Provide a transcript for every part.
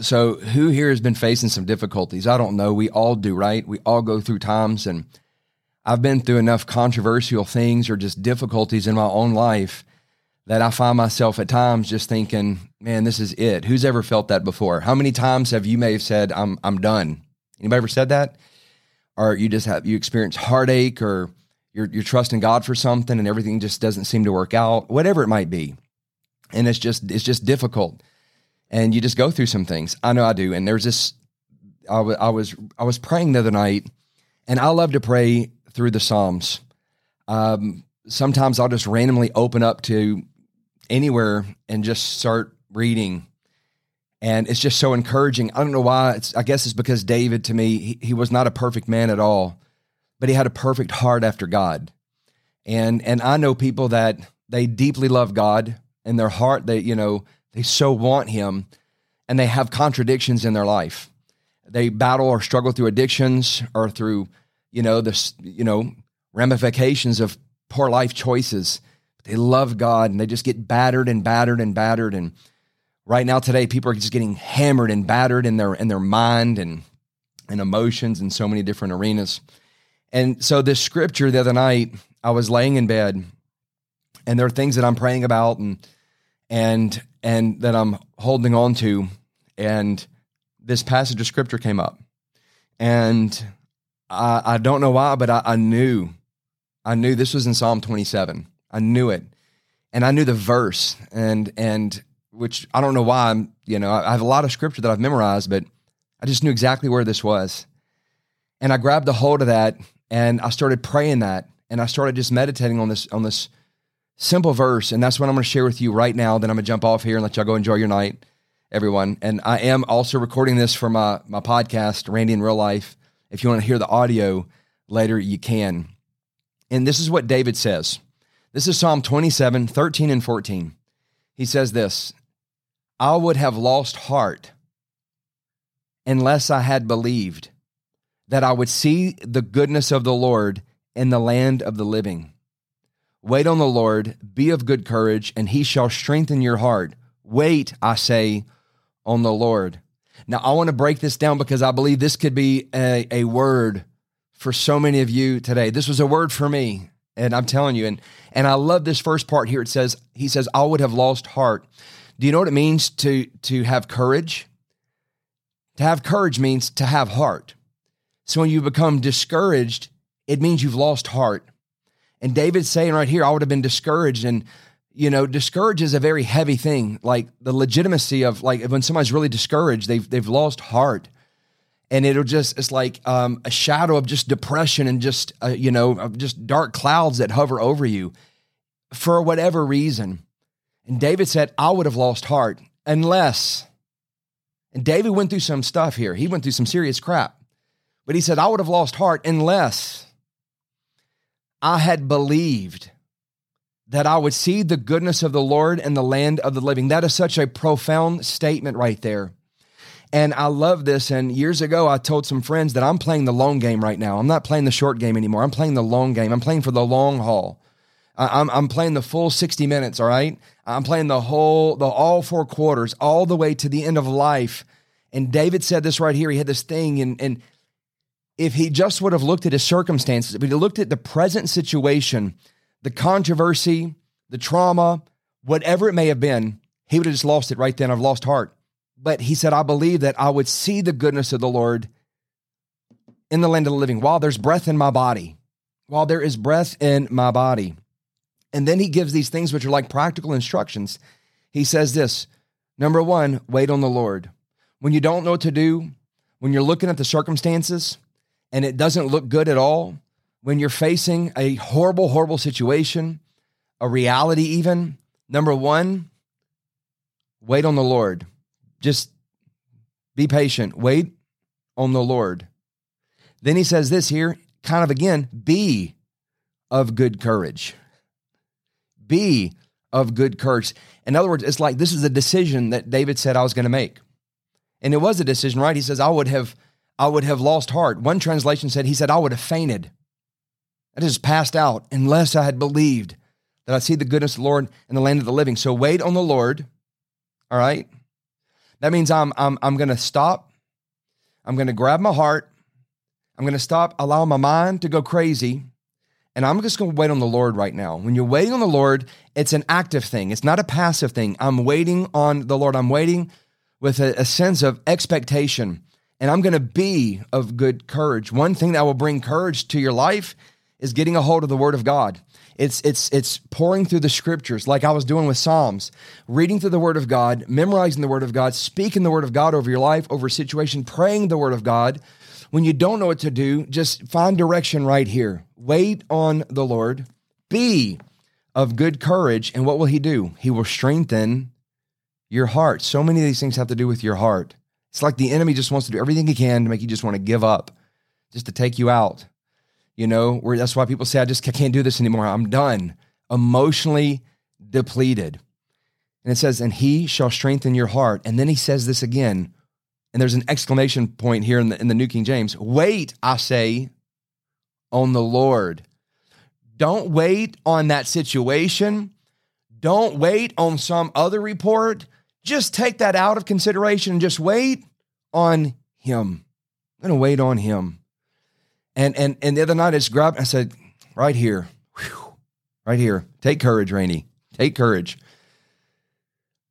so who here has been facing some difficulties? I don't know. We all do, right? We all go through times and I've been through enough controversial things or just difficulties in my own life that I find myself at times just thinking, man, this is it. Who's ever felt that before? How many times have you may have said, I'm I'm done? Anybody ever said that? Or you just have you experience heartache or you're you're trusting God for something and everything just doesn't seem to work out, whatever it might be. And it's just it's just difficult. And you just go through some things. I know I do. And there's this I, w- I was I was praying the other night and I love to pray through the Psalms. Um, sometimes I'll just randomly open up to anywhere and just start reading. And it's just so encouraging. I don't know why. It's, I guess it's because David, to me, he, he was not a perfect man at all, but he had a perfect heart after God. And and I know people that they deeply love God in their heart. They you know they so want Him, and they have contradictions in their life. They battle or struggle through addictions or through you know, the you know ramifications of poor life choices. They love God and they just get battered and battered and battered. And right now today, people are just getting hammered and battered in their in their mind and and emotions in so many different arenas. And so this scripture the other night, I was laying in bed, and there are things that I'm praying about and and and that I'm holding on to, and this passage of scripture came up, and I, I don't know why, but I, I knew, I knew this was in Psalm 27. I knew it, and I knew the verse, and and which I don't know why. I'm, you know, I have a lot of scripture that I've memorized, but I just knew exactly where this was, and I grabbed a hold of that, and I started praying that, and I started just meditating on this on this simple verse, and that's what I'm going to share with you right now. Then I'm going to jump off here and let y'all go enjoy your night, everyone. And I am also recording this for my my podcast, Randy in Real Life. If you want to hear the audio later, you can. And this is what David says. This is Psalm 27, 13 and 14. He says this I would have lost heart unless I had believed that I would see the goodness of the Lord in the land of the living. Wait on the Lord, be of good courage, and he shall strengthen your heart. Wait, I say, on the Lord. Now, I want to break this down because I believe this could be a, a word for so many of you today. This was a word for me, and I'm telling you, and and I love this first part here. It says, He says, I would have lost heart. Do you know what it means to to have courage? To have courage means to have heart. So when you become discouraged, it means you've lost heart. And David's saying right here, I would have been discouraged. And you know, discouraged is a very heavy thing. Like the legitimacy of like when somebody's really discouraged, they've they've lost heart, and it'll just it's like um, a shadow of just depression and just uh, you know just dark clouds that hover over you for whatever reason. And David said, "I would have lost heart unless." And David went through some stuff here. He went through some serious crap, but he said, "I would have lost heart unless." I had believed that I would see the goodness of the Lord in the land of the living. That is such a profound statement right there. And I love this. And years ago, I told some friends that I'm playing the long game right now. I'm not playing the short game anymore. I'm playing the long game. I'm playing for the long haul. I'm, I'm playing the full 60 minutes, all right? I'm playing the whole, the all four quarters, all the way to the end of life. And David said this right here. He had this thing, and, and if he just would have looked at his circumstances, if he looked at the present situation, the controversy, the trauma, whatever it may have been, he would have just lost it right then. I've lost heart. But he said, I believe that I would see the goodness of the Lord in the land of the living while there's breath in my body, while there is breath in my body. And then he gives these things which are like practical instructions. He says this number one, wait on the Lord. When you don't know what to do, when you're looking at the circumstances and it doesn't look good at all, when you're facing a horrible, horrible situation, a reality, even, number one, wait on the Lord. Just be patient. Wait on the Lord. Then he says this here, kind of again, be of good courage. Be of good courage. In other words, it's like this is a decision that David said I was going to make. And it was a decision, right? He says, I would have I would have lost heart. One translation said, he said, I would have fainted. I just passed out unless I had believed that I'd see the goodness of the Lord in the land of the living. So wait on the Lord. All right. That means I'm I'm I'm going to stop. I'm going to grab my heart. I'm going to stop allowing my mind to go crazy. And I'm just going to wait on the Lord right now. When you're waiting on the Lord, it's an active thing. It's not a passive thing. I'm waiting on the Lord. I'm waiting with a, a sense of expectation. And I'm going to be of good courage. One thing that will bring courage to your life is getting a hold of the word of God. It's it's it's pouring through the scriptures like I was doing with Psalms, reading through the word of God, memorizing the word of God, speaking the word of God over your life, over a situation, praying the word of God. When you don't know what to do, just find direction right here. Wait on the Lord. Be of good courage, and what will he do? He will strengthen your heart. So many of these things have to do with your heart. It's like the enemy just wants to do everything he can to make you just want to give up, just to take you out. You know, where that's why people say, I just can't do this anymore. I'm done, emotionally depleted. And it says, and he shall strengthen your heart. And then he says this again, and there's an exclamation point here in the, in the New King James. Wait, I say, on the Lord. Don't wait on that situation. Don't wait on some other report. Just take that out of consideration and just wait on him. I'm to wait on him. And and and the other night I just grabbed, I said, right here, whew, right here. Take courage, Rainey. Take courage.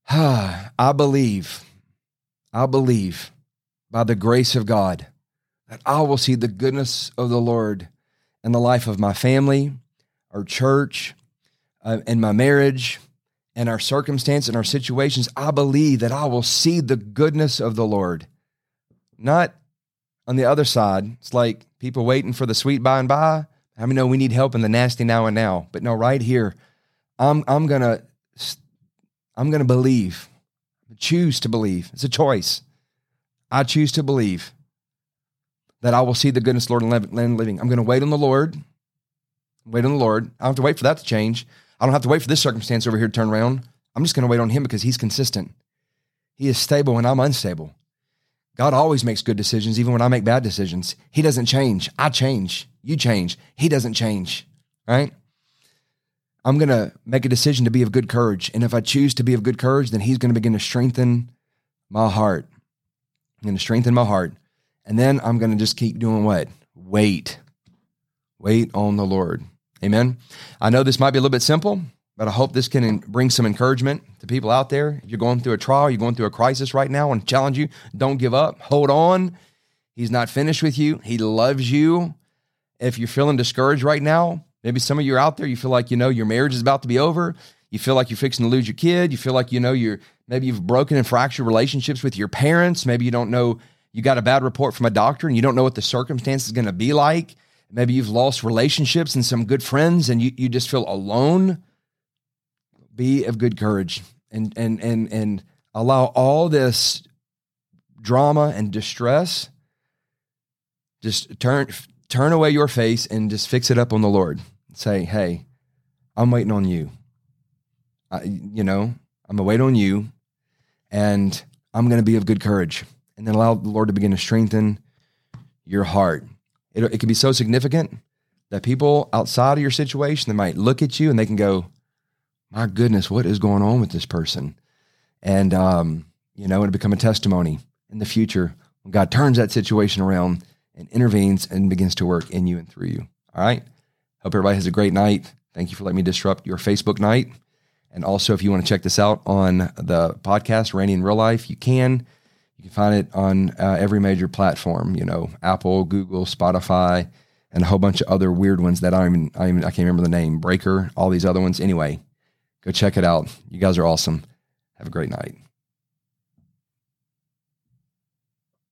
I believe, I believe by the grace of God that I will see the goodness of the Lord in the life of my family, our church, uh, in my marriage, and our circumstance and our situations. I believe that I will see the goodness of the Lord. Not on the other side, it's like people waiting for the sweet by and by. I mean, know we need help in the nasty now and now? But no, right here, I'm I'm gonna I'm gonna believe, choose to believe. It's a choice. I choose to believe that I will see the goodness, Lord, and living. I'm gonna wait on the Lord. Wait on the Lord. I don't have to wait for that to change. I don't have to wait for this circumstance over here to turn around. I'm just gonna wait on Him because He's consistent. He is stable when I'm unstable. God always makes good decisions, even when I make bad decisions. He doesn't change. I change. You change. He doesn't change, right? I'm going to make a decision to be of good courage. And if I choose to be of good courage, then He's going to begin to strengthen my heart. I'm going to strengthen my heart. And then I'm going to just keep doing what? Wait. Wait on the Lord. Amen. I know this might be a little bit simple, but I hope this can bring some encouragement to people out there. If you're going through a trial, you're going through a crisis right now, and challenge you, don't give up. Hold on. He's not finished with you. He loves you. If you're feeling discouraged right now, maybe some of you are out there, you feel like you know your marriage is about to be over. You feel like you're fixing to lose your kid. You feel like you know you're maybe you've broken and fractured relationships with your parents. Maybe you don't know you got a bad report from a doctor and you don't know what the circumstance is going to be like. Maybe you've lost relationships and some good friends and you, you just feel alone be of good courage and and and and allow all this drama and distress just turn turn away your face and just fix it up on the Lord. Say, "Hey, I'm waiting on you. I, you know, I'm gonna wait on you, and I'm gonna be of good courage." And then allow the Lord to begin to strengthen your heart. It, it can be so significant that people outside of your situation they might look at you and they can go, my goodness, what is going on with this person? And, um, you know, it'll become a testimony in the future when God turns that situation around and intervenes and begins to work in you and through you. All right. Hope everybody has a great night. Thank you for letting me disrupt your Facebook night. And also, if you want to check this out on the podcast, Randy in Real Life, you can. You can find it on uh, every major platform, you know, Apple, Google, Spotify, and a whole bunch of other weird ones that I even, I even I can't remember the name, Breaker, all these other ones. Anyway, Go check it out. You guys are awesome. Have a great night.